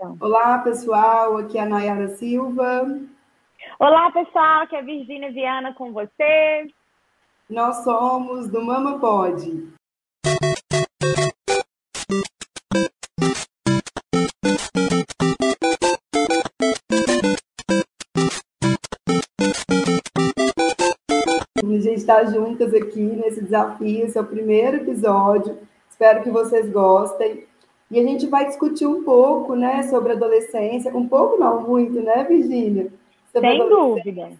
Olá, pessoal, aqui é a Nayara Silva. Olá, pessoal, aqui é a Virgínia Viana com você. Nós somos do Mama Pode. A gente está juntas aqui nesse desafio, esse é o primeiro episódio. Espero que vocês gostem. E a gente vai discutir um pouco, né, sobre adolescência, um pouco não muito, né, Virgínia? Sem dúvida.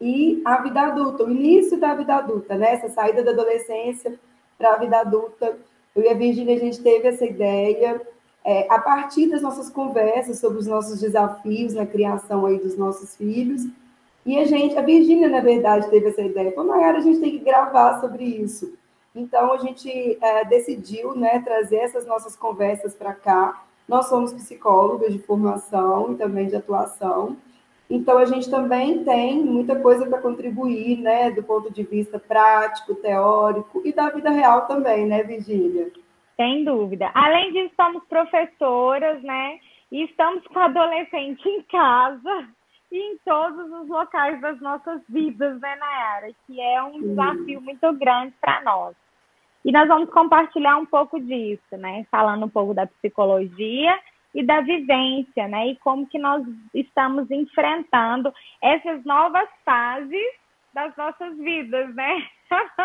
E a vida adulta, o início da vida adulta, né, essa saída da adolescência para a vida adulta. Eu e a Virgínia, a gente teve essa ideia é, a partir das nossas conversas sobre os nossos desafios na criação aí dos nossos filhos. E a gente, a Virgínia, na verdade, teve essa ideia. Falou, Mayara, a gente tem que gravar sobre isso. Então, a gente é, decidiu né, trazer essas nossas conversas para cá. Nós somos psicólogas de formação e também de atuação. Então, a gente também tem muita coisa para contribuir, né, do ponto de vista prático, teórico e da vida real também, né, Virgínia? Sem dúvida. Além disso, somos professoras, né, e estamos com adolescente em casa e em todos os locais das nossas vidas, né, Nayara? Que é um desafio muito grande para nós. E nós vamos compartilhar um pouco disso, né? Falando um pouco da psicologia e da vivência, né? E como que nós estamos enfrentando essas novas fases das nossas vidas, né?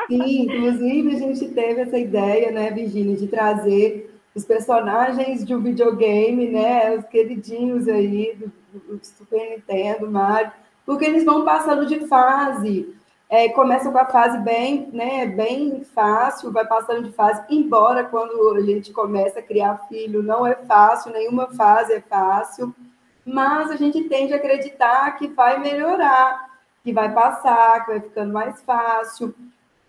Sim, inclusive a gente teve essa ideia, né, Virginia, de trazer os personagens de um videogame, né, os queridinhos aí do, do Super Nintendo, Mario, porque eles vão passando de fase. É, começa com a fase bem, né, bem fácil, vai passando de fase, embora quando a gente começa a criar filho não é fácil, nenhuma fase é fácil, mas a gente tende a acreditar que vai melhorar, que vai passar, que vai ficando mais fácil,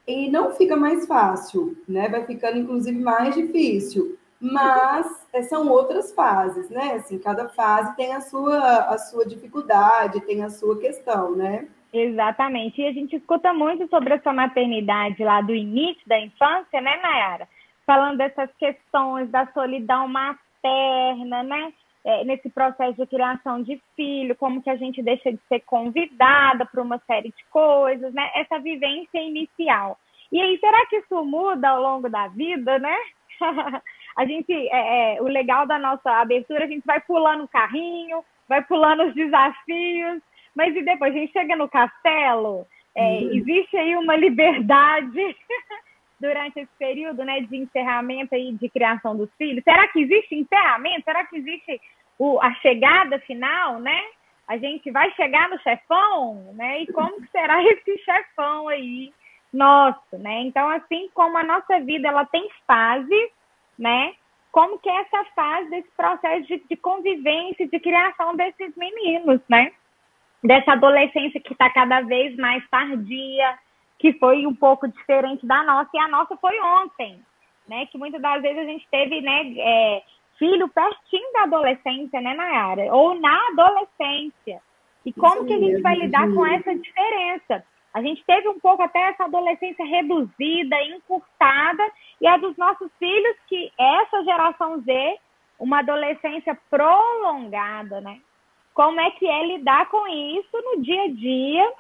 e não fica mais fácil, né, vai ficando inclusive mais difícil, mas é, são outras fases, né, assim, cada fase tem a sua, a sua dificuldade, tem a sua questão, né. Exatamente. E a gente escuta muito sobre essa maternidade lá do início da infância, né, Nayara? Falando dessas questões da solidão materna, né? É, nesse processo de criação de filho, como que a gente deixa de ser convidada para uma série de coisas, né? Essa vivência inicial. E aí, será que isso muda ao longo da vida, né? a gente, é, é, o legal da nossa abertura, a gente vai pulando o carrinho, vai pulando os desafios, mas e depois, a gente chega no castelo, é, uhum. existe aí uma liberdade durante esse período né, de encerramento aí de criação dos filhos? Será que existe encerramento? Será que existe o, a chegada final, né? A gente vai chegar no chefão, né? E como será esse chefão aí nosso, né? Então, assim como a nossa vida ela tem fases, né? Como que é essa fase desse processo de, de convivência, de criação desses meninos, né? dessa adolescência que está cada vez mais tardia, que foi um pouco diferente da nossa, e a nossa foi ontem, né? Que muitas das vezes a gente teve, né, é, filho pertinho da adolescência, né, Nayara? Ou na adolescência. E como que a gente vai lidar com essa diferença? A gente teve um pouco até essa adolescência reduzida, encurtada, e a dos nossos filhos, que essa geração Z, uma adolescência prolongada, né? como é que é lidar com isso no dia a dia,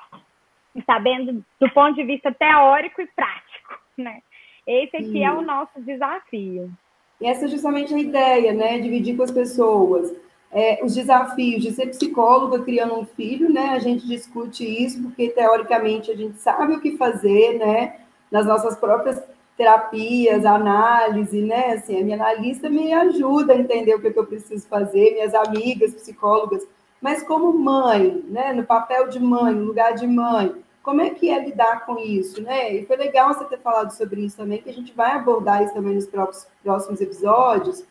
sabendo do ponto de vista teórico e prático, né? Esse aqui Sim. é o nosso desafio. E essa é justamente a ideia, né? Dividir com as pessoas. É, os desafios de ser psicóloga criando um filho, né? A gente discute isso porque teoricamente a gente sabe o que fazer, né? Nas nossas próprias terapias, análise, né? Assim, a minha analista me ajuda a entender o que, é que eu preciso fazer, minhas amigas psicólogas mas como mãe, né, no papel de mãe, no lugar de mãe, como é que é lidar com isso, né? E foi legal você ter falado sobre isso também, que a gente vai abordar isso também nos próximos, episódios.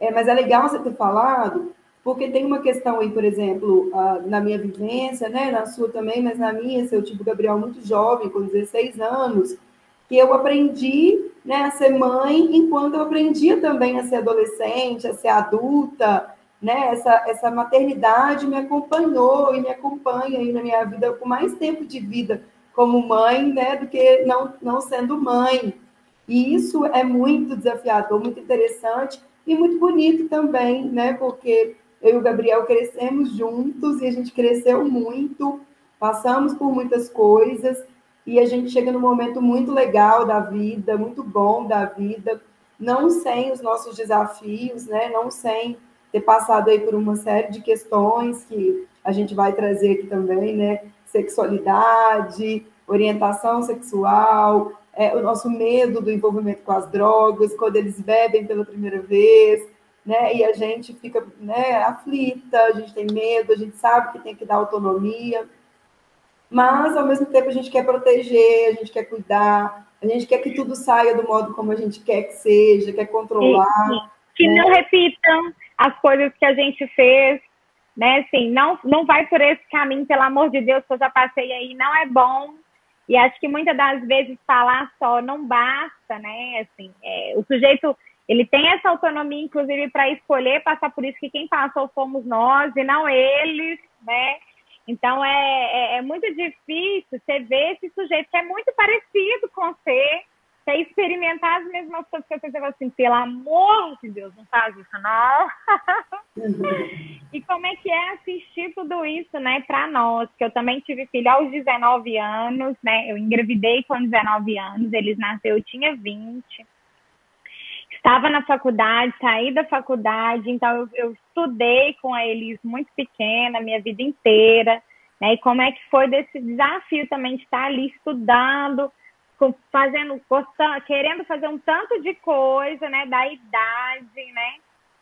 É, mas é legal você ter falado, porque tem uma questão aí, por exemplo, na minha vivência, né, na sua também, mas na minha, eu tive o Gabriel muito jovem, com 16 anos, que eu aprendi né, a ser mãe, enquanto eu aprendia também a ser adolescente, a ser adulta, né? Essa, essa maternidade me acompanhou e me acompanha aí na minha vida com mais tempo de vida como mãe, né, do que não, não sendo mãe. E isso é muito desafiador, muito interessante, e muito bonito também, né? Porque eu e o Gabriel crescemos juntos e a gente cresceu muito, passamos por muitas coisas e a gente chega num momento muito legal da vida, muito bom da vida, não sem os nossos desafios, né? Não sem ter passado aí por uma série de questões que a gente vai trazer aqui também, né? Sexualidade, orientação sexual, é, o nosso medo do envolvimento com as drogas, quando eles bebem pela primeira vez, né? E a gente fica né, aflita, a gente tem medo, a gente sabe que tem que dar autonomia, mas ao mesmo tempo a gente quer proteger, a gente quer cuidar, a gente quer que tudo saia do modo como a gente quer que seja, quer controlar. Que né? não repitam as coisas que a gente fez, né? Assim, não, não vai por esse caminho, pelo amor de Deus, que eu já passei aí, não é bom. E acho que muitas das vezes falar só não basta, né? Assim, é, o sujeito ele tem essa autonomia, inclusive, para escolher passar por isso que quem passou fomos nós e não eles, né? Então é, é, é muito difícil você ver esse sujeito que é muito parecido com você, quer experimentar as mesmas coisas que você fala assim, pelo amor de Deus, não faz isso, não. e como é que é assistir tudo isso, né, para nós? Que eu também tive filho aos 19 anos, né? Eu engravidei com 19 anos, eles nasceram, eu tinha 20. Estava na faculdade, saí da faculdade, então eu, eu estudei com a Elis muito pequena, minha vida inteira, né? E como é que foi desse desafio também de estar ali estudando, fazendo, gostando, querendo fazer um tanto de coisa, né, da idade, né?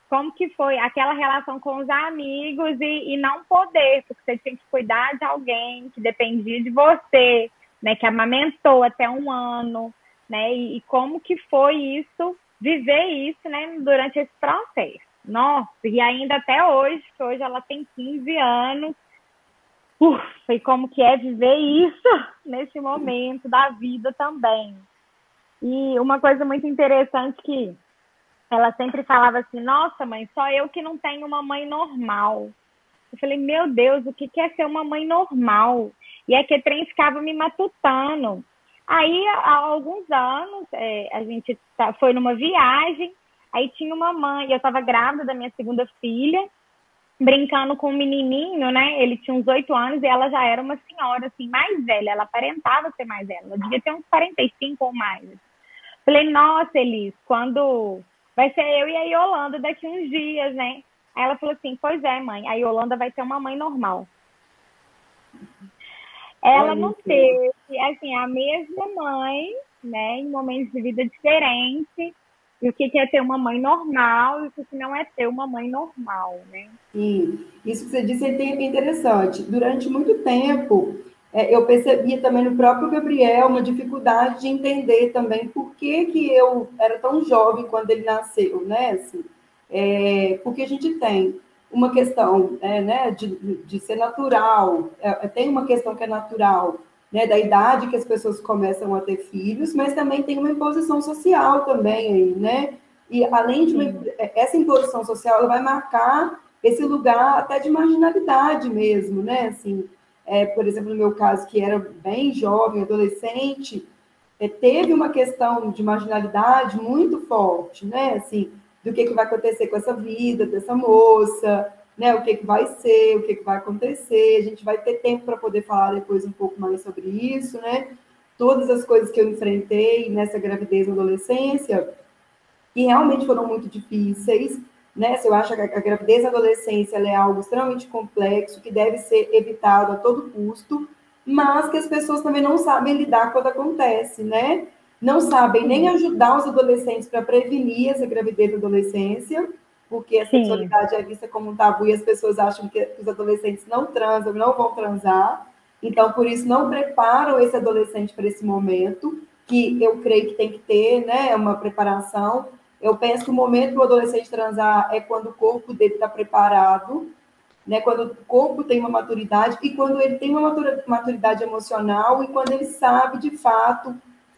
Como que foi aquela relação com os amigos e, e não poder, porque você tinha que cuidar de alguém que dependia de você, né, que amamentou até um ano, né? E, e como que foi isso, viver isso, né, durante esse processo. Nossa, e ainda até hoje, que hoje ela tem 15 anos, ufa, e como que é viver isso nesse momento da vida também. E uma coisa muito interessante que ela sempre falava assim, nossa mãe, só eu que não tenho uma mãe normal. Eu falei, meu Deus, o que é ser uma mãe normal? E é que trem ficava me matutando. Aí, há alguns anos, é, a gente tá, foi numa viagem, aí tinha uma mãe, eu estava grávida da minha segunda filha, brincando com um menininho, né? Ele tinha uns oito anos e ela já era uma senhora, assim, mais velha. Ela aparentava ser mais velha. Ela devia ter uns 45 ou mais. Falei, nossa, Elis, quando vai ser eu e a Yolanda daqui uns dias, né? Aí ela falou assim, pois é, mãe, a Yolanda vai ter uma mãe normal. Ela não teve, assim, a mesma mãe, né, em momentos de vida diferentes, e o que é ter uma mãe normal e o que não é ter uma mãe normal, né? Sim, isso que você disse é interessante. Durante muito tempo, é, eu percebia também no próprio Gabriel uma dificuldade de entender também por que, que eu era tão jovem quando ele nasceu, né? Assim, é, porque a gente tem uma questão é, né, de, de ser natural, é, tem uma questão que é natural, né, da idade que as pessoas começam a ter filhos, mas também tem uma imposição social também aí, né? E além de uma, essa imposição social, ela vai marcar esse lugar até de marginalidade mesmo, né? Assim, é, por exemplo, no meu caso, que era bem jovem, adolescente, é, teve uma questão de marginalidade muito forte, né? Assim, do que, que vai acontecer com essa vida dessa moça, né, o que, que vai ser, o que, que vai acontecer. A gente vai ter tempo para poder falar depois um pouco mais sobre isso, né? Todas as coisas que eu enfrentei nessa gravidez na adolescência, que realmente foram muito difíceis, né? Eu acho que a gravidez na adolescência é algo extremamente complexo, que deve ser evitado a todo custo, mas que as pessoas também não sabem lidar quando acontece, né? Não sabem nem ajudar os adolescentes para prevenir essa gravidez na adolescência, porque a sexualidade Sim. é vista como um tabu e as pessoas acham que os adolescentes não transam, não vão transar. Então, por isso, não preparam esse adolescente para esse momento, que eu creio que tem que ter, né, uma preparação. Eu penso que o momento do adolescente transar é quando o corpo dele está preparado, né, quando o corpo tem uma maturidade e quando ele tem uma maturidade emocional e quando ele sabe, de fato,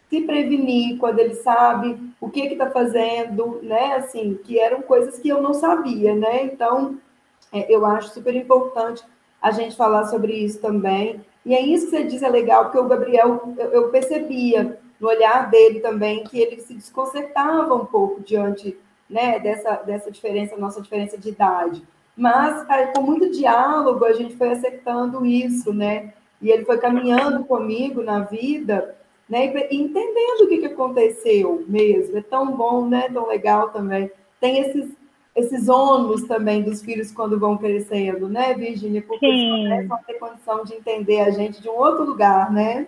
se prevenir quando ele sabe o que está fazendo, né? Assim, que eram coisas que eu não sabia, né? Então, é, eu acho super importante a gente falar sobre isso também. E é isso que você diz é legal, porque o Gabriel, eu, eu percebia no olhar dele também que ele se desconcertava um pouco diante né, dessa, dessa diferença, nossa diferença de idade. Mas, com muito diálogo, a gente foi acertando isso, né? E ele foi caminhando comigo na vida, né? E entendendo o que, que aconteceu mesmo. É tão bom, né? Tão legal também. Tem esses, esses ônus também dos filhos quando vão crescendo, né, Virginia? Porque Sim. eles começam a ter condição de entender a gente de um outro lugar, né?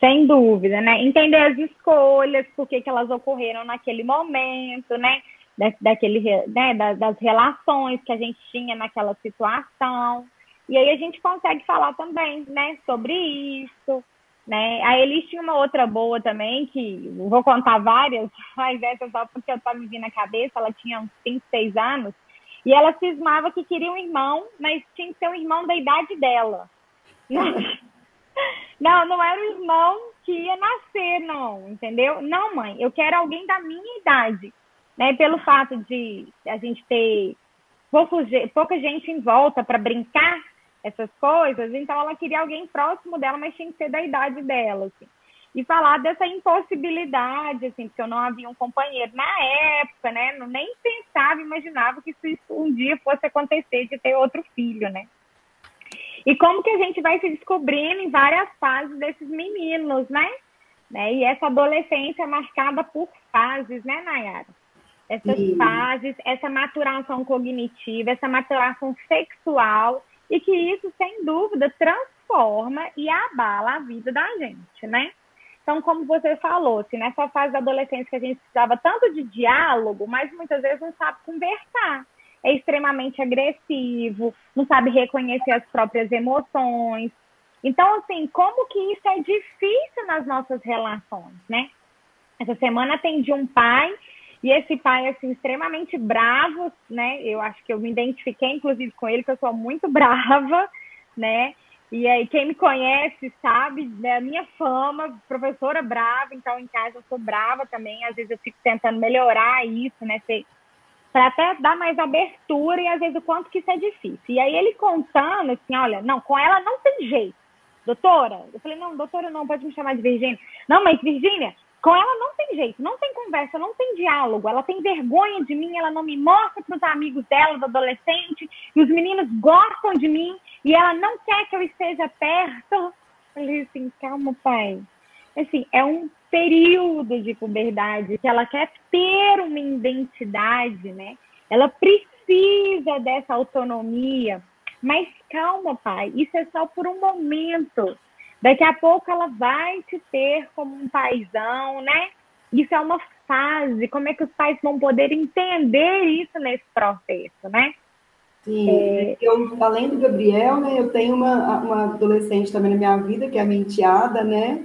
Sem dúvida, né? Entender as escolhas, por que, que elas ocorreram naquele momento, né? Da, daquele, né? das relações que a gente tinha naquela situação. E aí a gente consegue falar também, né? Sobre isso, né? A Elis tinha uma outra boa também, que vou contar várias, mas essa só porque eu tô me vindo na cabeça, ela tinha uns 5, 6 anos, e ela cismava que queria um irmão, mas tinha que ser um irmão da idade dela. Não, não era o irmão que ia nascer, não, entendeu? Não, mãe, eu quero alguém da minha idade. Né? Pelo fato de a gente ter pouco, pouca gente em volta para brincar essas coisas, então ela queria alguém próximo dela, mas tinha que ser da idade dela, assim. E falar dessa impossibilidade, assim, porque eu não havia um companheiro na época, né? Nem pensava, imaginava que isso um dia fosse acontecer de ter outro filho, né? E como que a gente vai se descobrindo em várias fases desses meninos, né? né? E essa adolescência é marcada por fases, né, Nayara? Essas Sim. fases, essa maturação cognitiva, essa maturação sexual, e que isso, sem dúvida, transforma e abala a vida da gente, né? Então, como você falou, se nessa fase da adolescência que a gente precisava tanto de diálogo, mas muitas vezes não sabe conversar é extremamente agressivo, não sabe reconhecer as próprias emoções. Então, assim, como que isso é difícil nas nossas relações, né? Essa semana atendi um pai e esse pai, assim, extremamente bravo, né? Eu acho que eu me identifiquei, inclusive, com ele, que eu sou muito brava, né? E aí, quem me conhece sabe né, a minha fama, professora brava, então em casa eu sou brava também. Às vezes eu fico tentando melhorar isso, né? Para até dar mais abertura e às vezes o quanto que isso é difícil. E aí ele contando assim, olha, não, com ela não tem jeito. Doutora, eu falei, não, doutora não, pode me chamar de Virgínia. Não, mas Virgínia, com ela não tem jeito, não tem conversa, não tem diálogo. Ela tem vergonha de mim, ela não me mostra para os amigos dela, do adolescente, e os meninos gostam de mim, e ela não quer que eu esteja perto. Eu falei assim, calma, pai. Assim, é um período de puberdade, que ela quer ter uma identidade, né? Ela precisa dessa autonomia. Mas calma, pai, isso é só por um momento. Daqui a pouco ela vai te ter como um paizão, né? Isso é uma fase. Como é que os pais vão poder entender isso nesse processo, né? Sim, é... eu, além do Gabriel, né, eu tenho uma, uma adolescente também na minha vida, que é a minha enteada, né?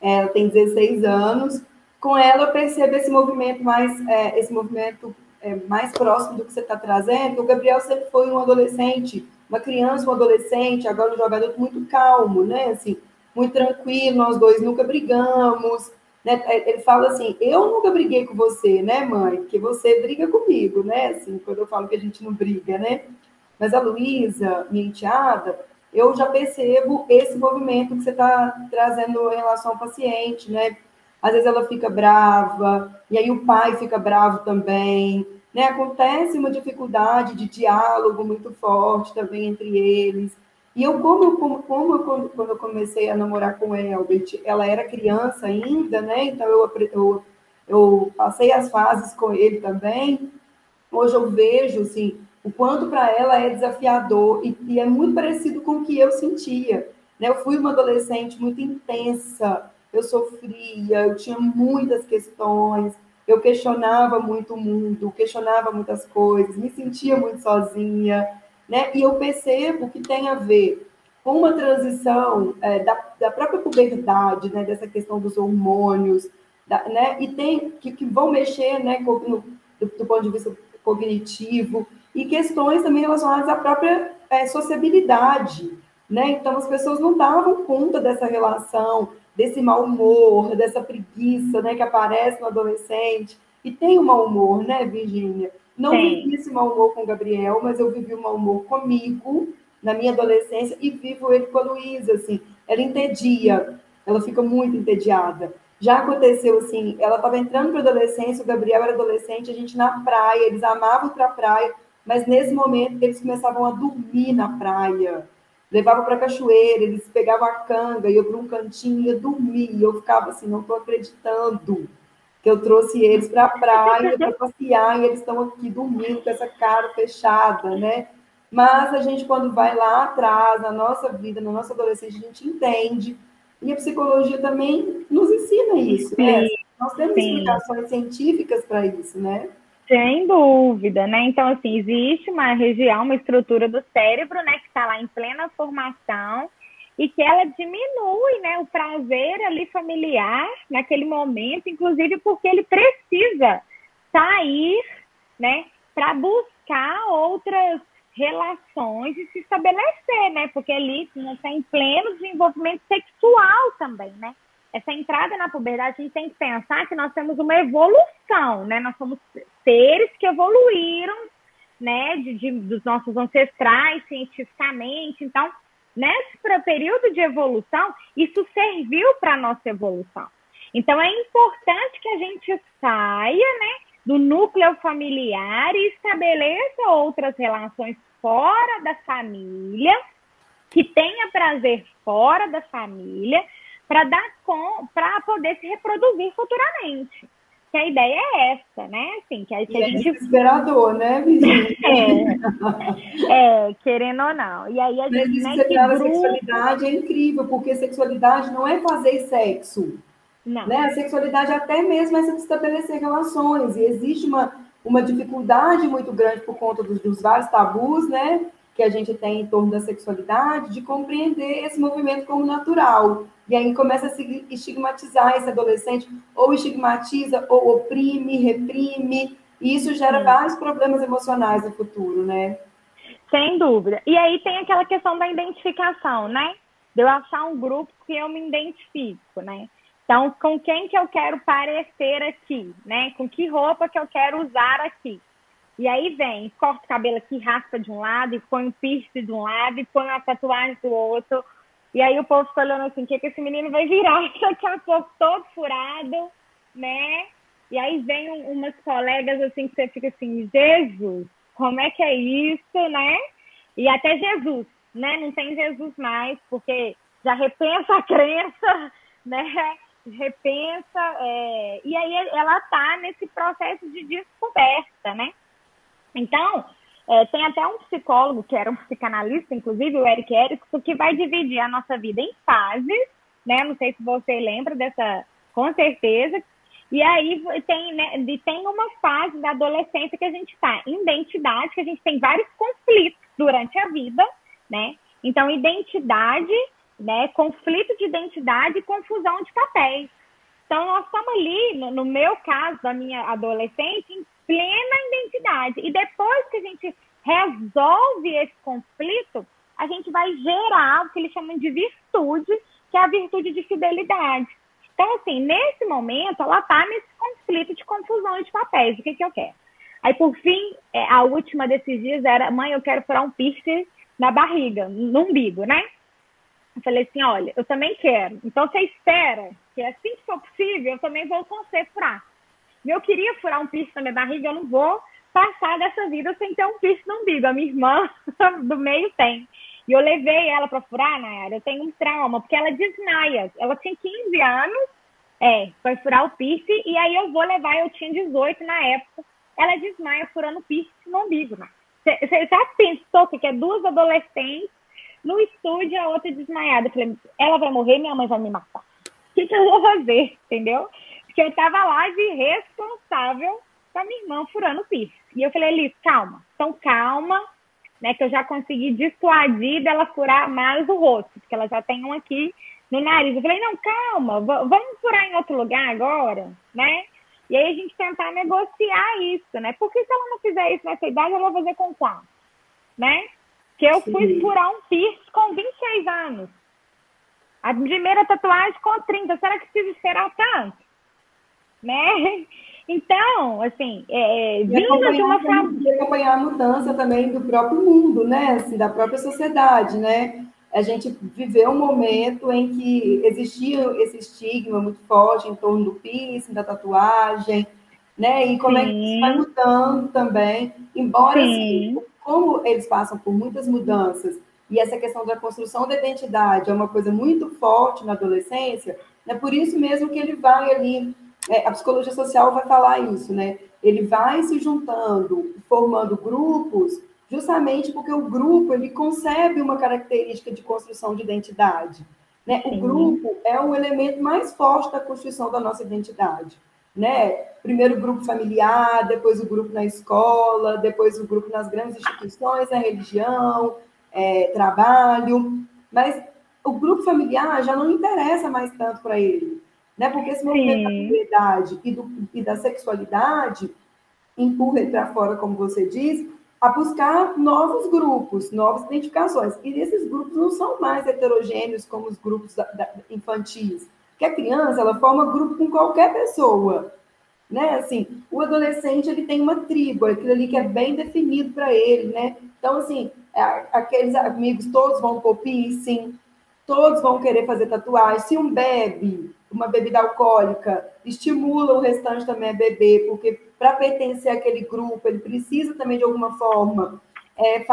ela tem 16 anos. Com ela eu percebo esse movimento mais, é, esse movimento é, mais próximo do que você está trazendo. O Gabriel sempre foi um adolescente, uma criança, um adolescente, agora um jogador muito calmo, né? Assim, muito tranquilo. Nós dois nunca brigamos. Né? É, ele fala assim: eu nunca briguei com você, né, mãe? Porque você briga comigo, né? Assim, quando eu falo que a gente não briga, né? Mas a Luísa, minha enteada, eu já percebo esse movimento que você está trazendo em relação ao paciente, né? Às vezes ela fica brava, e aí o pai fica bravo também, né? Acontece uma dificuldade de diálogo muito forte também entre eles. E eu, como, como, como quando eu comecei a namorar com Elbert, ela era criança ainda, né? Então eu, eu, eu passei as fases com ele também. Hoje eu vejo, assim, o quanto para ela é desafiador e, e, é muito parecido com o que eu sentia. Né? Eu fui uma adolescente muito intensa, eu sofria, eu tinha muitas questões, eu questionava muito o mundo, questionava muitas coisas, me sentia muito sozinha, né? E eu percebo que tem a ver com uma transição é, da, da, própria puberdade, né? Dessa questão dos hormônios, da, né? E tem que, que vão mexer, né? No, do, do ponto de vista cognitivo, e questões também relacionadas à própria é, sociabilidade, né? Então, as pessoas não davam conta dessa relação, desse mau humor, dessa preguiça, né, que aparece no adolescente. E tem o um mau humor, né, Virginia? Não Sim. vivi esse mau humor com o Gabriel, mas eu vivi o um mau humor comigo, na minha adolescência, e vivo ele com a Luísa, assim. Ela entedia, ela fica muito entediada. Já aconteceu assim, ela estava entrando para adolescência, o Gabriel era adolescente, a gente na praia, eles amavam para a praia, mas nesse momento eles começavam a dormir na praia. Levavam para a cachoeira, eles pegavam a canga, iam para um cantinho, ia dormir. E eu ficava assim, não estou acreditando que eu trouxe eles para a praia para passear e eles estão aqui dormindo com essa cara fechada, né? Mas a gente, quando vai lá atrás, na nossa vida, na nossa adolescência, a gente entende. E a psicologia também nos ensina isso, né? Nós temos Sim. explicações científicas para isso, né? Sem dúvida, né? Então, assim, existe uma região, uma estrutura do cérebro, né, que está lá em plena formação e que ela diminui, né, o prazer ali familiar naquele momento, inclusive porque ele precisa sair, né, para buscar outras relações e se estabelecer, né? Porque ali está em pleno desenvolvimento sexual também, né? Essa entrada na puberdade, a gente tem que pensar que nós temos uma evolução, né? Nós somos seres que evoluíram, né? De, de dos nossos ancestrais, cientificamente. Então, nesse período de evolução, isso serviu para a nossa evolução. Então, é importante que a gente saia, né? do núcleo familiar e estabeleça outras relações fora da família, que tenha prazer fora da família, para dar para poder se reproduzir futuramente. Que a ideia é essa, né? Assim, que, a, que a é gente... desesperador, né? É, é, querendo ou não. E aí a gente, né, que grupo... sexualidade é incrível, porque sexualidade não é fazer sexo. Não. Né? A sexualidade até mesmo é estabelecer relações. E existe uma, uma dificuldade muito grande por conta dos, dos vários tabus, né? Que a gente tem em torno da sexualidade, de compreender esse movimento como natural. E aí começa a se estigmatizar esse adolescente, ou estigmatiza, ou oprime, reprime, e isso gera Sim. vários problemas emocionais no futuro, né? Sem dúvida. E aí tem aquela questão da identificação, né? De eu achar um grupo que eu me identifico, né? Então, com quem que eu quero parecer aqui, né? Com que roupa que eu quero usar aqui. E aí vem, corta o cabelo aqui, raspa de um lado, e põe um piercing de um lado, e põe uma tatuagem do outro. E aí o povo fica olhando assim, o que, que esse menino vai virar daqui a pouco todo furado, né? E aí vem um, umas colegas assim que você fica assim, Jesus, como é que é isso, né? E até Jesus, né? Não tem Jesus mais, porque já repensa a crença, né? repensa, é, e aí ela está nesse processo de descoberta, né? Então, é, tem até um psicólogo, que era um psicanalista, inclusive, o Eric Erickson, que vai dividir a nossa vida em fases, né? Não sei se você lembra dessa, com certeza. E aí tem, né, tem uma fase da adolescência que a gente está em identidade, que a gente tem vários conflitos durante a vida, né? Então, identidade né? Conflito de identidade e confusão de papéis. Então, nós estamos ali, no, no meu caso, da minha adolescente, em plena identidade. E depois que a gente resolve esse conflito, a gente vai gerar o que eles chamam de virtude, que é a virtude de fidelidade. Então, assim, nesse momento, ela está nesse conflito de confusão de papéis. O que, que eu quero? Aí, por fim, é, a última desses dias era: mãe, eu quero furar um piercing na barriga, no umbigo, né? Eu falei assim, olha, eu também quero. Então você espera que assim que for possível, eu também vou você furar. Eu queria furar um piercing na minha barriga, eu não vou passar dessa vida sem ter um piercing no umbigo. A minha irmã do meio tem. E eu levei ela para furar, Nayara, eu tenho um trauma, porque ela desmaia. Ela tinha 15 anos, é, foi furar o piercing, e aí eu vou levar, eu tinha 18 na época. Ela desmaia furando piercing no umbigo, Você já pensou que é duas adolescentes no estúdio, a outra desmaiada. Eu falei, ela vai morrer, minha mãe vai me matar. O que, que eu vou fazer? Entendeu? Porque eu tava lá de responsável com a minha irmã furando o piso. E eu falei, Liz, calma. Então, calma, né? Que eu já consegui dissuadir dela furar mais o rosto, porque ela já tem um aqui no nariz. Eu falei, não, calma, vamos furar em outro lugar agora, né? E aí a gente tentar negociar isso, né? Porque se ela não fizer isso nessa idade, ela vai fazer com qual? Né? que eu Sim. fui furar um piercing com 26 anos. A primeira tatuagem com 30. Será que precisa esperar tanto? Né? Então, assim, é, vindo de uma E acompanhar a mudança também do próprio mundo, né? Assim, da própria sociedade, né? a gente viveu um momento em que existia esse estigma muito forte em torno do piercing, da tatuagem, né? E como Sim. é que isso vai mudando também, embora assim, como eles passam por muitas mudanças e essa questão da construção da identidade é uma coisa muito forte na adolescência, é por isso mesmo que ele vai ali, é, a psicologia social vai falar isso, né? Ele vai se juntando, formando grupos justamente porque o grupo ele concebe uma característica de construção de identidade. Né? O grupo é o elemento mais forte da construção da nossa identidade. Né? Primeiro o grupo familiar, depois o grupo na escola, depois o grupo nas grandes instituições, a religião, é, trabalho. Mas o grupo familiar já não interessa mais tanto para ele. Né? Porque esse movimento Sim. da propriedade e, do, e da sexualidade empurra ele para fora, como você diz, a buscar novos grupos, novas identificações. E esses grupos não são mais heterogêneos como os grupos da, da, infantis. Porque a criança, ela forma grupo com qualquer pessoa. Né? Assim, o adolescente, ele tem uma tribo, aquilo ali que é bem definido para ele, né? Então, assim, é, aqueles amigos todos vão pôr piercing, todos vão querer fazer tatuagem. Se um bebe uma bebida alcoólica, estimula o restante também a beber, porque para pertencer àquele grupo, ele precisa também, de alguma forma, é,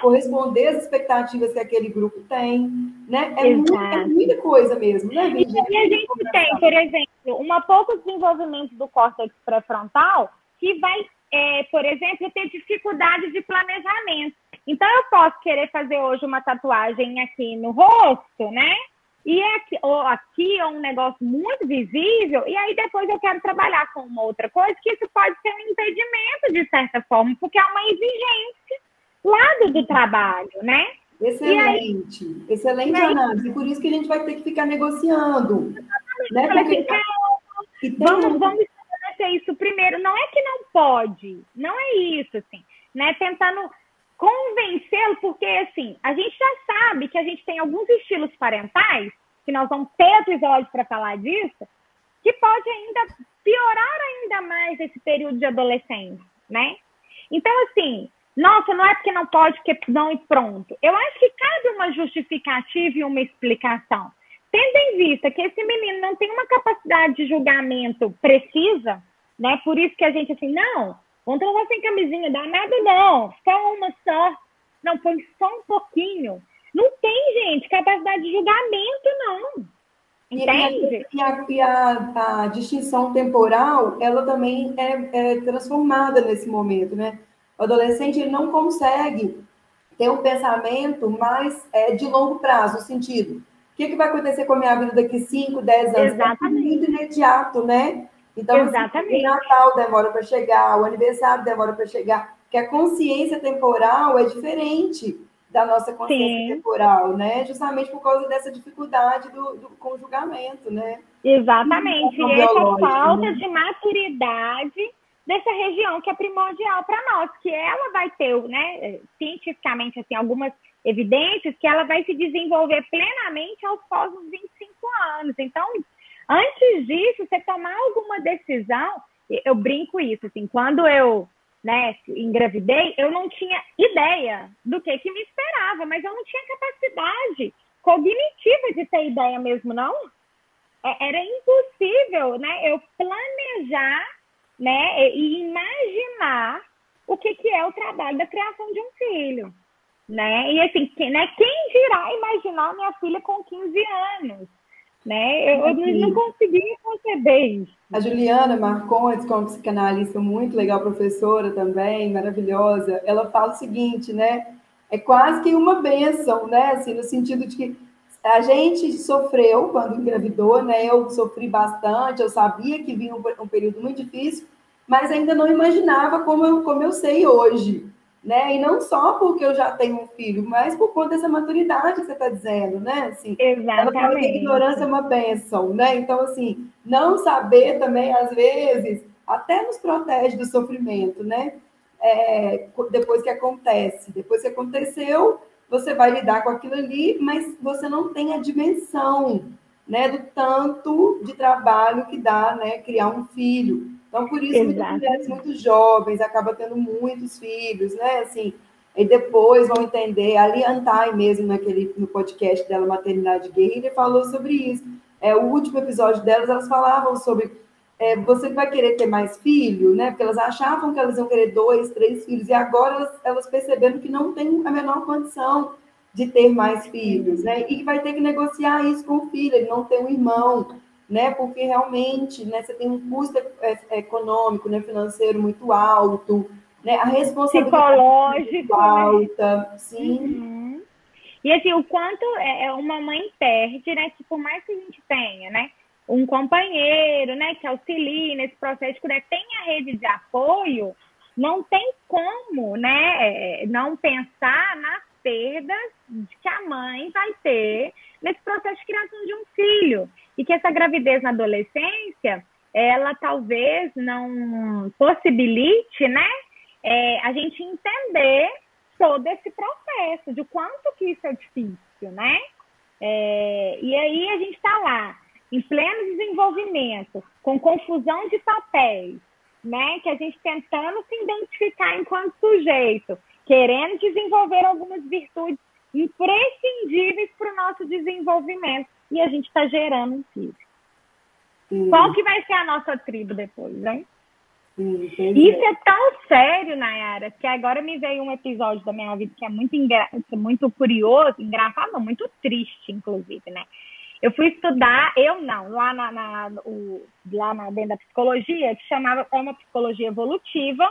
corresponder às expectativas que aquele grupo tem, né? É, muito, é muita coisa mesmo, né, Virginia? E a gente tem, por exemplo, uma pouco desenvolvimento do córtex pré-frontal que vai, é, por exemplo, ter dificuldade de planejamento. Então, eu posso querer fazer hoje uma tatuagem aqui no rosto, né? E aqui, ou aqui é um negócio muito visível, e aí depois eu quero trabalhar com uma outra coisa, que isso pode ser um impedimento, de certa forma, porque é uma exigência lado do trabalho, né? Excelente, aí, excelente né? análise. Por isso que a gente vai ter que ficar negociando. Né? Porque... Vamos, vamos estabelecer isso primeiro. Não é que não pode, não é isso, assim, né? Tentando porque assim, a gente já sabe que a gente tem alguns estilos parentais, que nós vamos ter episódios para falar disso, que pode ainda piorar ainda mais esse período de adolescência, né? Então, assim, nossa, não é porque não pode, porque não e pronto. Eu acho que cabe uma justificativa e uma explicação. Tendo em vista que esse menino não tem uma capacidade de julgamento precisa, né? Por isso que a gente assim, não, Vamos transar sem camisinha, dá nada não. Só uma só. Não, põe só um pouquinho. Não tem, gente, capacidade de julgamento, não. Entende? E, a, e a, a, distinção temporal, ela também é, é, transformada nesse momento, né? O adolescente ele não consegue ter um pensamento mais é, de longo prazo, sentido, o que, que vai acontecer com a minha vida daqui 5, 10 anos? Exatamente. É muito imediato, né? Então, Exatamente. Assim, o Natal demora para chegar, o aniversário demora para chegar, que a consciência temporal é diferente da nossa consciência Sim. temporal, né? Justamente por causa dessa dificuldade do, do conjugamento, né? Exatamente. E essa falta né? de maturidade dessa região que é primordial para nós, que ela vai ter, né, cientificamente, assim, algumas evidências que ela vai se desenvolver plenamente aos pós 25 anos. Então, Antes disso, você tomar alguma decisão, eu brinco isso, assim, quando eu né, engravidei, eu não tinha ideia do que, que me esperava, mas eu não tinha capacidade cognitiva de ter ideia mesmo, não. É, era impossível, né, eu planejar, né, e imaginar o que, que é o trabalho da criação de um filho, né? E assim, quem, né, quem dirá imaginar minha filha com 15 anos? Né? Eu, eu não conseguia conceber isso. A Juliana Marcondes, como psicanalista muito legal, professora também, maravilhosa, ela fala o seguinte, né? É quase que uma benção, né? Assim, no sentido de que a gente sofreu quando engravidou, né? Eu sofri bastante, eu sabia que vinha um, um período muito difícil, mas ainda não imaginava como eu, como eu sei hoje né? E não só porque eu já tenho um filho, mas por conta dessa maturidade que você está dizendo, né? Assim, Exatamente. Que a ignorância é uma bênção, né? Então, assim, não saber também, às vezes, até nos protege do sofrimento, né? É, depois que acontece. Depois que aconteceu, você vai lidar com aquilo ali, mas você não tem a dimensão, né? Do tanto de trabalho que dá, né? Criar um filho. Então, por isso, muitas mulheres muito jovens acabam tendo muitos filhos, né? Assim, e depois vão entender. A Liantai mesmo, naquele, no podcast dela, Maternidade Guerrilha, falou sobre isso. É, o último episódio delas, elas falavam sobre é, você vai querer ter mais filho, né? Porque elas achavam que elas iam querer dois, três filhos, e agora elas, elas perceberam que não tem a menor condição de ter mais filhos, né? E vai ter que negociar isso com o filho, ele não tem um irmão, né? Porque realmente, né, você tem um custo é, econômico, né, financeiro muito alto, né? A responsabilidade Psicológico, muito alta, né? sim. Uhum. E assim, o quanto é, é uma mãe perde, né? Que por mais que a gente tenha, né? Um companheiro, né? Que auxilie nesse processo, né? Tem a rede de apoio, não tem como, né? É, não pensar nas perdas que a mãe vai ter nesse processo de criação de um filho. E que essa gravidez na adolescência, ela talvez não possibilite, né? é, a gente entender todo esse processo, de quanto que isso é difícil, né? É, e aí a gente está lá, em pleno desenvolvimento, com confusão de papéis, né? Que a gente tentando se identificar enquanto sujeito, querendo desenvolver algumas virtudes imprescindíveis para o nosso desenvolvimento. E a gente está gerando um filho. Qual que vai ser a nossa tribo depois, hein? Isso é tão sério, Nayara, que agora me veio um episódio da minha vida que é muito, engra... muito curioso, engraçado, não, muito triste, inclusive, né? Eu fui estudar, eu não, lá na, na o, lá na, dentro da psicologia, que chamava uma psicologia evolutiva,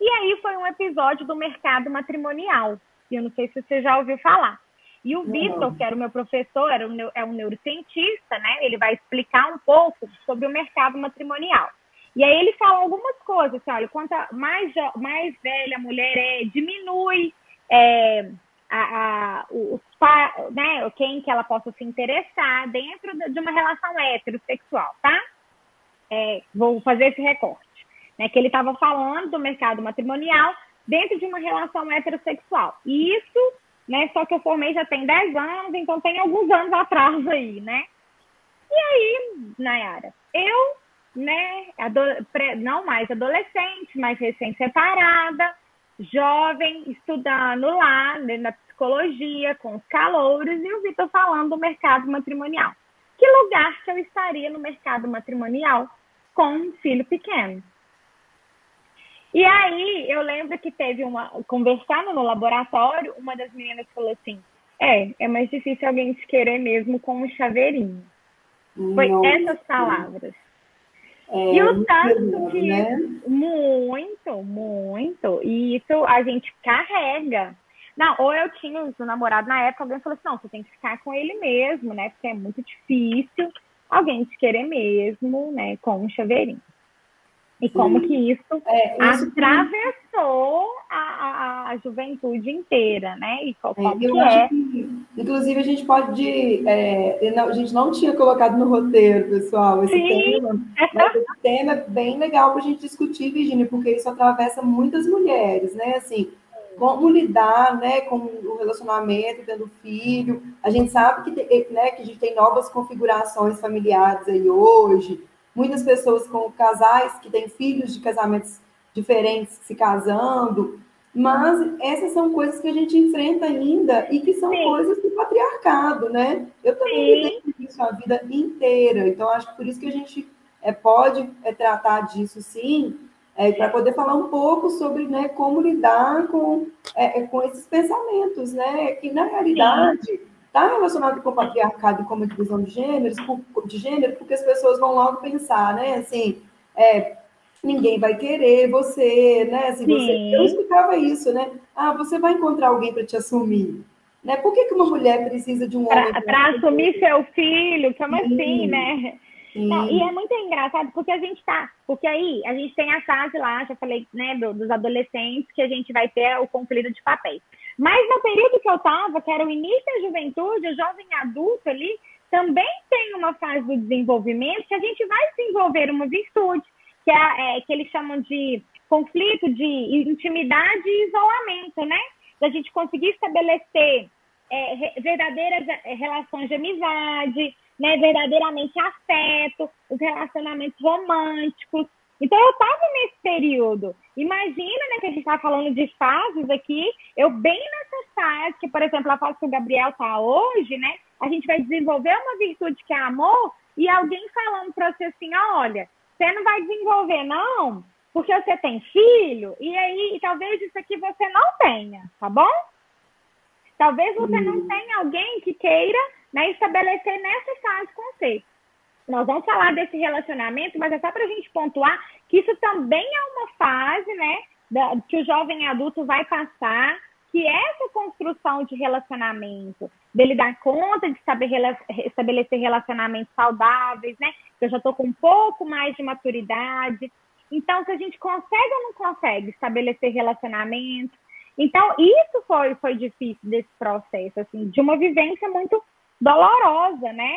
e aí foi um episódio do mercado matrimonial, e eu não sei se você já ouviu falar. E o Vitor, que era o meu professor, era um, é um neurocientista, né? Ele vai explicar um pouco sobre o mercado matrimonial. E aí ele fala algumas coisas, assim, olha, quanto mais, mais velha a mulher é, diminui é, a, a, os, né, quem que ela possa se interessar dentro de uma relação heterossexual, tá? É, vou fazer esse recorte. Né, que ele estava falando do mercado matrimonial dentro de uma relação heterossexual. E isso, né, só que eu formei já tem 10 anos, então tem alguns anos atrás aí, né? E aí, Nayara, eu né, não mais adolescente, mas recém-separada, jovem, estudando lá né, na psicologia, com os calouros, e o Vitor falando do mercado matrimonial. Que lugar que eu estaria no mercado matrimonial com um filho pequeno? E aí, eu lembro que teve uma. Conversando no laboratório, uma das meninas falou assim: É, é mais difícil alguém te querer mesmo com um chaveirinho. Foi essas palavras. É, e o tanto que. Né? Muito, muito. E isso a gente carrega. Não, ou eu tinha o namorado na época, alguém falou assim: não, você tem que ficar com ele mesmo, né? Porque é muito difícil alguém te querer mesmo, né? Com um chaveirinho. E como que isso, é, isso atravessou a, a, a, juventude inteira, né? E como é, acho é. que, inclusive, a gente pode. É, não, a gente não tinha colocado no roteiro, pessoal, esse Sim. tema. Mas esse tema é bem legal para a gente discutir, Virginia, porque isso atravessa muitas mulheres, né? Assim, como lidar né, com o relacionamento, tendo filho. A gente sabe que, né, que a gente tem novas configurações familiares aí hoje muitas pessoas com casais que têm filhos de casamentos diferentes se casando, mas essas são coisas que a gente enfrenta ainda e que são Sim. coisas do patriarcado, né? Eu também vivi isso a vida inteira, então acho que por isso que a gente é, pode é, tratar disso sim, é, para poder falar um pouco sobre né, como lidar com, é, é, com esses pensamentos, né? Que na realidade. Sim está relacionado com o patriarcado e com a divisão de gêneros, de gênero, porque as pessoas vão logo pensar, né? Assim, é, ninguém vai querer você, né? Assim, você, eu explicava isso, né? Ah, você vai encontrar alguém para te assumir. Né? Por que, que uma mulher precisa de um homem? Para assumir seu filho, como Sim. assim, né? Não, e é muito engraçado porque a gente tá, porque aí a gente tem a fase lá, já falei, né, do, dos adolescentes, que a gente vai ter o conflito de papéis. Mas no período que eu estava, que era o início da juventude, o jovem adulto ali, também tem uma fase do desenvolvimento que a gente vai desenvolver uma virtude, que, é, é que eles chamam de conflito de intimidade e isolamento, né? Da gente conseguir estabelecer é, verdadeiras é, relações de amizade, né? verdadeiramente afeto, os relacionamentos românticos, Então, eu estava nesse período. Imagina, né, que a gente está falando de fases aqui, eu bem nessa fase, que, por exemplo, a fase que o Gabriel está hoje, né, a gente vai desenvolver uma virtude que é amor, e alguém falando para você assim, olha, você não vai desenvolver, não, porque você tem filho, e aí talvez isso aqui você não tenha, tá bom? Talvez você não hum. tenha alguém que queira né, estabelecer nessa fase você. Nós vamos falar desse relacionamento, mas é só para a gente pontuar que isso também é uma fase, né, da, que o jovem adulto vai passar, que é essa construção de relacionamento, dele dar conta de saber estabelecer relacionamentos saudáveis, né? Eu já estou com um pouco mais de maturidade. Então, se a gente consegue ou não consegue estabelecer relacionamento. Então, isso foi, foi difícil desse processo, assim, de uma vivência muito dolorosa, né?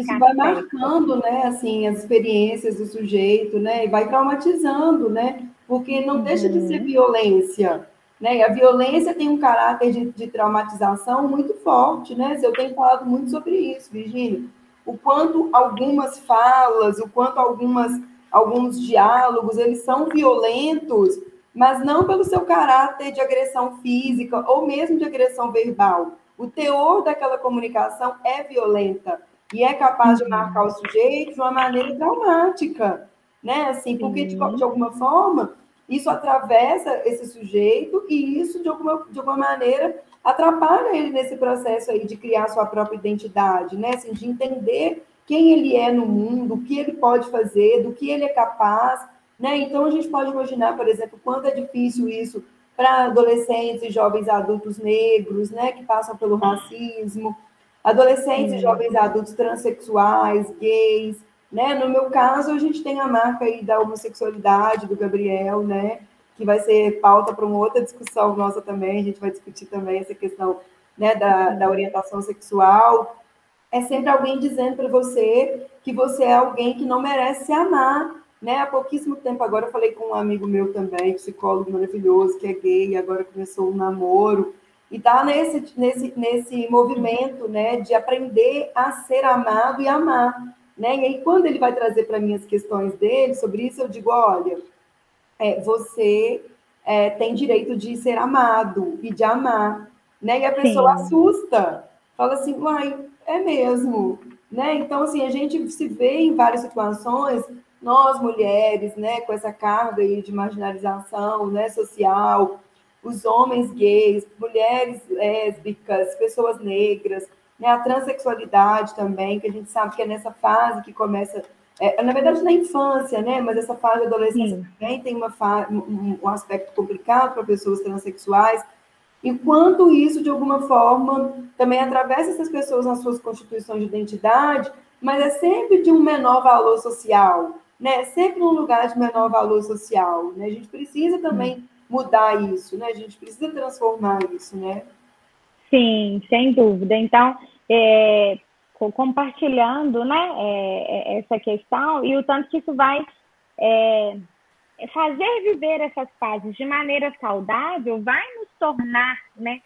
Isso vai marcando, né, assim, as experiências do sujeito, né? E vai traumatizando, né? Porque não uhum. deixa de ser uhum. violência, né? E a violência tem um caráter de, de traumatização muito forte, né? Eu tenho falado muito sobre isso, Virginia. O quanto algumas falas, o quanto algumas, alguns diálogos, eles são violentos, mas não pelo seu caráter de agressão física ou mesmo de agressão verbal, o teor daquela comunicação é violenta e é capaz de marcar o sujeito de uma maneira traumática, né? Assim, porque de, de alguma forma isso atravessa esse sujeito e isso de alguma, de alguma maneira atrapalha ele nesse processo aí de criar sua própria identidade, né? Assim, de entender quem ele é no mundo, o que ele pode fazer, do que ele é capaz, né? Então a gente pode imaginar, por exemplo, quanto é difícil isso para adolescentes e jovens adultos negros, né, que passam pelo racismo, adolescentes e jovens adultos transexuais, gays, né? No meu caso, a gente tem a marca aí da homossexualidade do Gabriel, né, que vai ser pauta para uma outra discussão nossa também, a gente vai discutir também essa questão, né, da, da orientação sexual. É sempre alguém dizendo para você que você é alguém que não merece se amar, né? Há pouquíssimo tempo agora eu falei com um amigo meu também, psicólogo maravilhoso, que é gay, agora começou um namoro, e está nesse, nesse, nesse movimento né, de aprender a ser amado e amar. Né? E aí, quando ele vai trazer para mim as questões dele sobre isso, eu digo: olha, é, você é, tem direito de ser amado e de amar. Né? E a pessoa Sim. assusta, fala assim: uai, é mesmo. Né? Então, assim, a gente se vê em várias situações nós mulheres, né, com essa carga aí de marginalização, né, social, os homens gays, mulheres lésbicas, pessoas negras, né, a transexualidade também, que a gente sabe que é nessa fase que começa, é, na verdade na infância, né, mas essa fase da adolescência Sim. também tem uma um, um aspecto complicado para pessoas transexuais, enquanto isso, de alguma forma, também atravessa essas pessoas nas suas constituições de identidade, mas é sempre de um menor valor social, né, sempre num lugar de menor valor social. Né? A gente precisa também hum. mudar isso, né? A gente precisa transformar isso, né? Sim, sem dúvida. Então, é, compartilhando né, é, é, essa questão e o tanto que isso vai é, fazer viver essas fases de maneira saudável vai nos tornar né,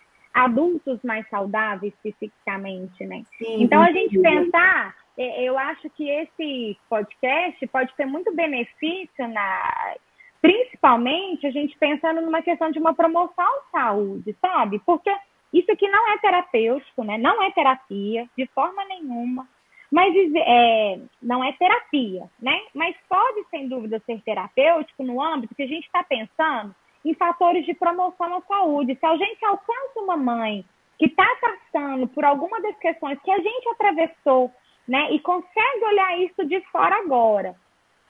adultos mais saudáveis psiquicamente, né? Sim, então, a gente pensar é, eu acho que esse podcast pode ter muito benefício na principalmente a gente pensando numa questão de uma promoção de saúde, sabe? Porque isso aqui não é terapêutico, né? Não é terapia de forma nenhuma, mas é, não é terapia, né? Mas pode sem dúvida ser terapêutico no âmbito que a gente está pensando em fatores de promoção à saúde. Se a gente alcança uma mãe que está passando por alguma das questões que a gente atravessou né? E consegue olhar isso de fora agora.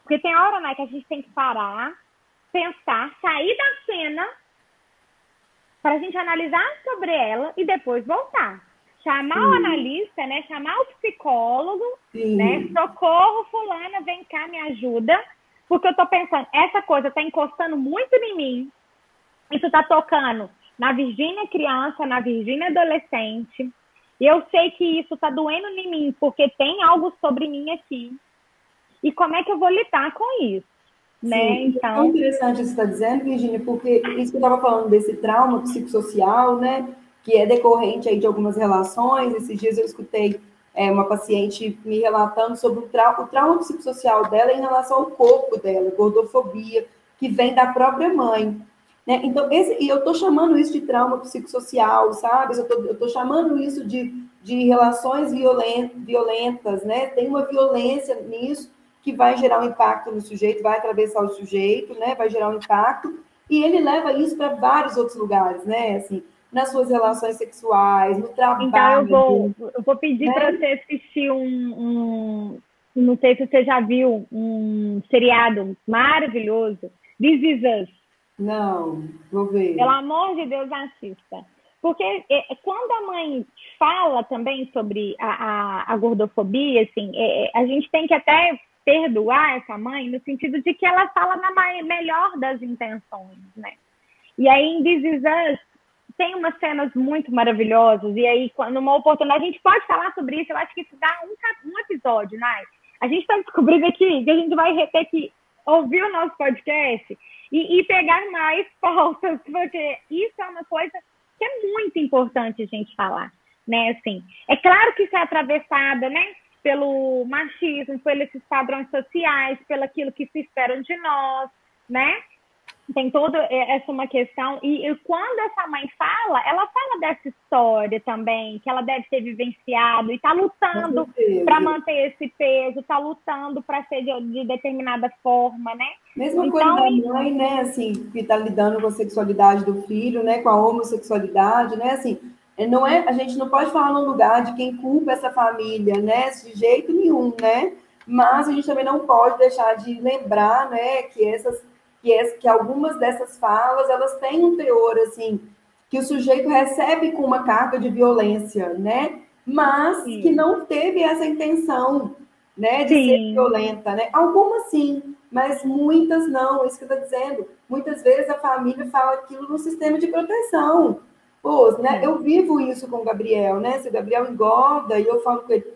Porque tem hora, né, que a gente tem que parar, pensar, sair da cena para a gente analisar sobre ela e depois voltar. Chamar Sim. o analista, né? Chamar o psicólogo, Sim. né? Socorro, fulana, vem cá, me ajuda. Porque eu tô pensando, essa coisa tá encostando muito em mim. Isso tá tocando na Virgínia criança, na Virgínia adolescente, e eu sei que isso está doendo em mim, porque tem algo sobre mim aqui. E como é que eu vou lidar com isso? Né? Sim, é então... É interessante isso que você está dizendo, Virginia, porque isso que eu estava falando desse trauma psicossocial, né? Que é decorrente aí de algumas relações. Esses dias eu escutei é, uma paciente me relatando sobre o, trau o trauma psicossocial dela em relação ao corpo dela, gordofobia, que vem da própria mãe. Né? Então, esse, e eu estou chamando isso de trauma psicossocial, sabe? Eu estou chamando isso de, de relações violent, violentas, né? Tem uma violência nisso que vai gerar um impacto no sujeito, vai atravessar o sujeito, né? Vai gerar um impacto, e ele leva isso para vários outros lugares, né? Assim, nas suas relações sexuais, no trabalho. Então eu vou, eu vou pedir né? para você assistir um, um, não sei se você já viu um seriado maravilhoso, This Is Us. Não, vou ver. Pelo amor de Deus, assista. Porque é, é, quando a mãe fala também sobre a, a, a gordofobia, assim, é, é, a gente tem que até perdoar essa mãe no sentido de que ela fala na melhor das intenções, né? E aí em This Is Us tem umas cenas muito maravilhosas, e aí, numa oportunidade, a gente pode falar sobre isso, eu acho que isso dá um, um episódio, né? A gente está descobrindo aqui que a gente vai ter que ouvir o nosso podcast e, e pegar mais pautas, porque isso é uma coisa que é muito importante a gente falar, né? Assim, é claro que isso é atravessada, né? Pelo machismo, pelos padrões sociais, pelo aquilo que se espera de nós, né? Tem toda essa uma questão e, e, quando essa mãe fala, ela fala dessa história também que ela deve ter vivenciado e está lutando para manter esse peso, está lutando para ser de, de, determinada forma, né? Mesma então, coisa da mãe, né? Assim, que está lidando com a sexualidade do filho, né? Com a homossexualidade, né? Assim, não é, a gente não pode falar no lugar de quem culpa essa família, né? De jeito nenhum, né? Mas a gente também não pode deixar de lembrar, né? Que essas que, é, que algumas dessas falas elas têm um teor assim que o sujeito recebe com uma carga de violência, né? Mas sim. que não teve essa intenção, né, de sim. ser violenta, né? Algumas sim, mas muitas não. Isso que eu estou dizendo. Muitas vezes a família fala aquilo no sistema de proteção. Pô, né? Eu vivo isso com o Gabriel, né? Se o Gabriel engorda e eu falo com ele,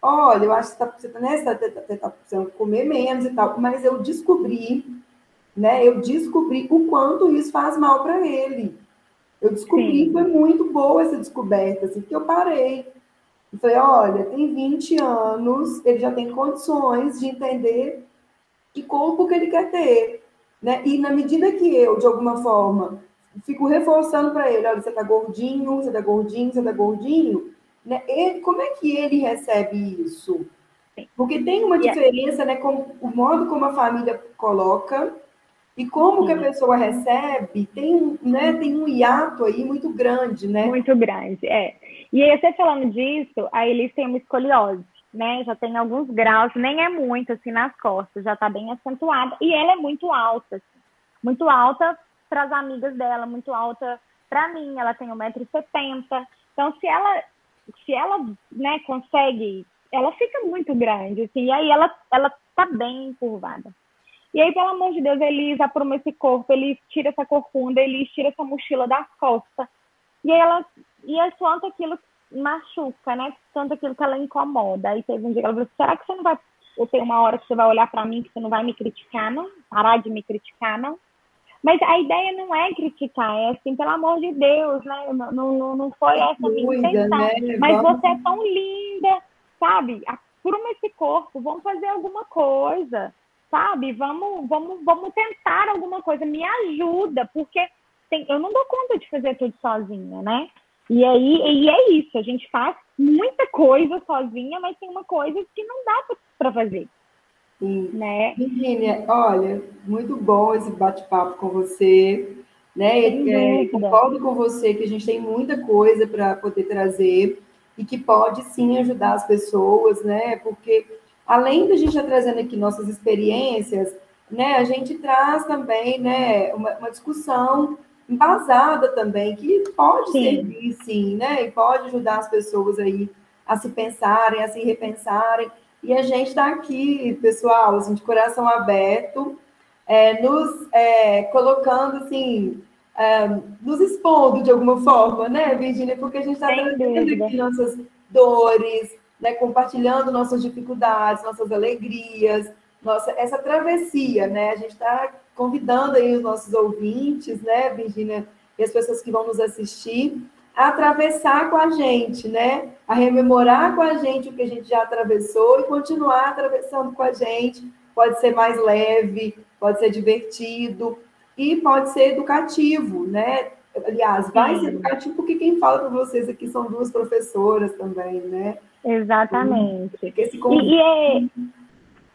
olha, eu acho que você está né, tá, tá, tá, tá precisando comer menos e tal, mas eu descobri né? Eu descobri o quanto isso faz mal para ele. Eu descobri que foi muito boa essa descoberta, assim, que eu parei. E falei, olha, tem 20 anos, ele já tem condições de entender que corpo que ele quer ter. Né? E na medida que eu, de alguma forma, fico reforçando para ele, olha, você está gordinho, você está gordinho, você está gordinho, né? Ele, como é que ele recebe isso? Porque tem uma diferença, né, com o modo como a família coloca e como que a pessoa recebe, tem, né, tem um hiato aí muito grande, né? Muito grande, é. E aí, você falando disso, a Elis tem uma escoliose, né? Já tem alguns graus, nem é muito, assim, nas costas, já tá bem acentuada. E ela é muito alta, assim, muito alta para as amigas dela, muito alta para mim. Ela tem 1,70m. Então, se ela, se ela, né, consegue, ela fica muito grande, assim, e aí ela, ela tá bem curvada. E aí, pelo amor de Deus, Elis apruma esse corpo, Elis tira essa corcunda, Elis tira essa mochila das costas. E aí ela, e é tanto aquilo que machuca, né? Tanto aquilo que ela incomoda. Aí teve um dia que ela falou, será que você não vai, ou tem uma hora que você vai olhar para mim que você não vai me criticar, não? Parar de me criticar, não? Mas a ideia não é criticar, é assim, pelo amor de Deus, né? Não, não, não foi essa a minha intenção. Né? Mas vamos... você é tão linda, sabe? Apruma esse corpo, vamos fazer alguma coisa sabe? Vamos, vamos, vamos tentar alguma coisa, me ajuda, porque tem, eu não dou conta de fazer tudo sozinha, né? E aí e é isso, a gente faz muita coisa sozinha, mas tem uma coisa que não dá para fazer. Sim. Né? Virginia, olha, muito bom esse bate-papo com você. Né? É, concordo com você que a gente tem muita coisa para poder trazer e que pode sim ajudar as pessoas, né? Porque além da gente estar trazendo aqui nossas experiências, né, a gente traz também, né, uma, uma discussão embasada também, que pode sim. servir, sim, né, e pode ajudar as pessoas aí a se pensarem, a se repensarem, e a gente está aqui, pessoal, assim, de coração aberto, é, nos é, colocando, assim, é, nos expondo de alguma forma, né, Virginia, porque a gente está trazendo aqui nossas dores, né, compartilhando nossas dificuldades, nossas alegrias, nossa essa travessia, né? A gente está convidando aí os nossos ouvintes, né, Virginia, e as pessoas que vão nos assistir, a atravessar com a gente, né? A rememorar com a gente o que a gente já atravessou e continuar atravessando com a gente. Pode ser mais leve, pode ser divertido e pode ser educativo, né? Aliás, vai ser educativo porque quem fala para vocês aqui são duas professoras também, né? Exatamente. E, e, é,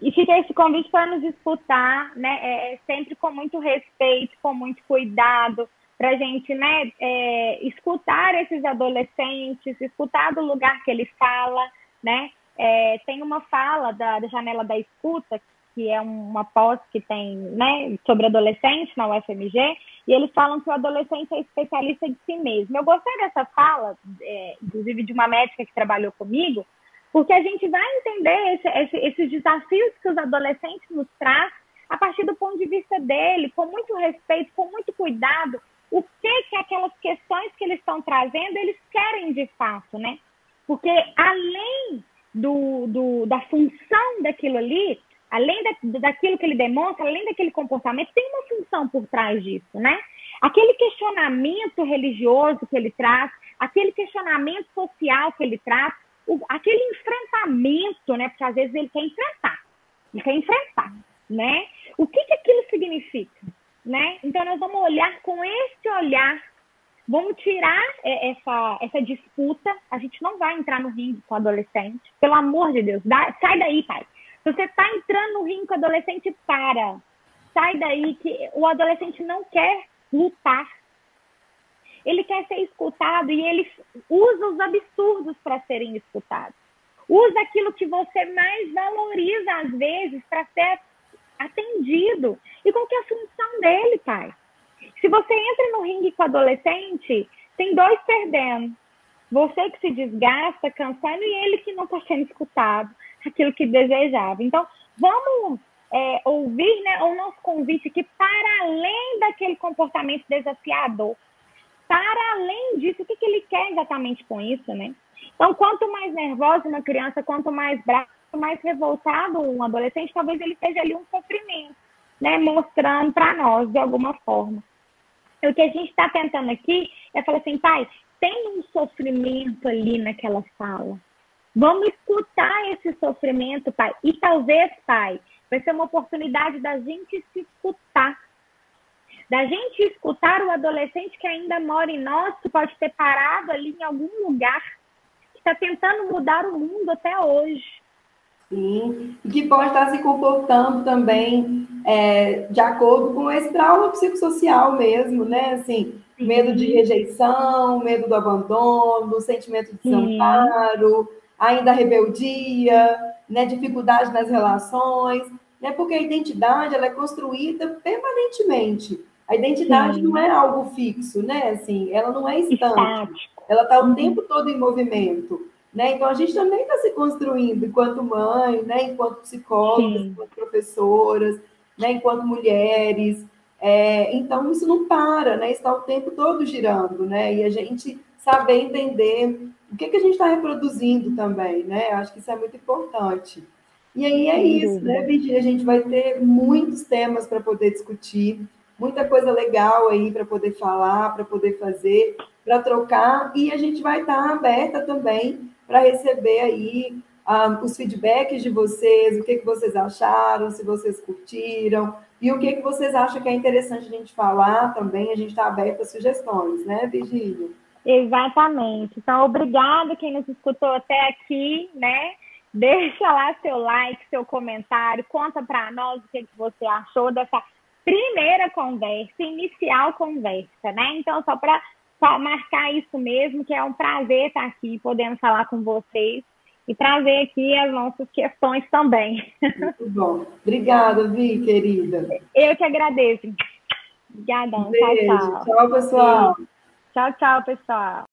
e fica esse convite para nos escutar, né? É, é, sempre com muito respeito, com muito cuidado, para a gente, né? É, escutar esses adolescentes, escutar do lugar que ele fala, né? É, tem uma fala da, da janela da escuta que é uma pós que tem né, sobre adolescente na UFMG, e eles falam que o adolescente é especialista de si mesmo. Eu gostei dessa fala, é, inclusive de uma médica que trabalhou comigo, porque a gente vai entender esse, esse, esses desafios que os adolescentes nos trazem a partir do ponto de vista dele, com muito respeito, com muito cuidado, o que que aquelas questões que eles estão trazendo, eles querem de fato, né? Porque além do, do, da função daquilo ali, além da, daquilo que ele demonstra, além daquele comportamento, tem uma função por trás disso, né? Aquele questionamento religioso que ele traz, aquele questionamento social que ele traz, o, aquele enfrentamento, né? Porque às vezes ele quer enfrentar, ele quer enfrentar, né? O que, que aquilo significa, né? Então nós vamos olhar com esse olhar, vamos tirar é, essa, essa disputa. A gente não vai entrar no ringue com o adolescente, pelo amor de Deus, dá, sai daí, pai você está entrando no ringue com o adolescente, para. Sai daí que o adolescente não quer lutar. Ele quer ser escutado e ele usa os absurdos para serem escutados. Usa aquilo que você mais valoriza, às vezes, para ser atendido. E qual que é a função dele, pai? Se você entra no ringue com adolescente, tem dois perdendo. Você que se desgasta, cansando, e ele que não está sendo escutado aquilo que desejava. Então, vamos é, ouvir né, o nosso convite que, para além daquele comportamento desafiador, para além disso, o que, que ele quer exatamente com isso, né? Então, quanto mais nervosa uma criança, quanto mais bravo, mais revoltado um adolescente, talvez ele seja ali um sofrimento, né? Mostrando para nós de alguma forma. O que a gente está tentando aqui é falar assim, pai, tem um sofrimento ali naquela fala. Vamos escutar esse sofrimento, pai. E talvez, pai, vai ser uma oportunidade da gente se escutar. Da gente escutar o adolescente que ainda mora em nós, que pode ter parado ali em algum lugar, que está tentando mudar o mundo até hoje. Sim, e que pode estar se comportando também é, de acordo com esse trauma psicossocial mesmo, né? Assim, medo de rejeição, medo do abandono, sentimento de desamparo, ainda rebeldia, né, dificuldade nas relações, né, porque a identidade ela é construída permanentemente. A identidade Sim. não é algo fixo, né? Assim, ela não é instante. Ela está o uhum. tempo todo em movimento. Né? Então, a gente também está se construindo enquanto mãe, né? enquanto psicólogas, Sim. enquanto professoras, né? enquanto mulheres. É, então, isso não para, né? está o tempo todo girando. Né? E a gente saber entender o que, que a gente está reproduzindo também, né? Acho que isso é muito importante. E aí é isso, né, Virginia? A gente vai ter muitos temas para poder discutir, muita coisa legal aí para poder falar, para poder fazer, para trocar, e a gente vai estar tá aberta também para receber aí um, ah, os feedbacks de vocês, o que, que vocês acharam, se vocês curtiram, e o que, que vocês acham que é interessante a gente falar também, a gente está aberta a sugestões, né, Virgínia? Exatamente. Então, obrigada quem nos escutou até aqui, né? Deixa lá seu like, seu comentário, conta para nós o que, que você achou dessa primeira conversa, inicial conversa, né? Então, só para marcar isso mesmo, que é um prazer estar aqui, podendo falar com vocês e trazer aqui as nossas questões também. Muito bom. Obrigada, Vi, querida. Eu que agradeço. Obrigadão. Tchau, tchau. Tchau, pessoal. Tchau, tchau, pessoal.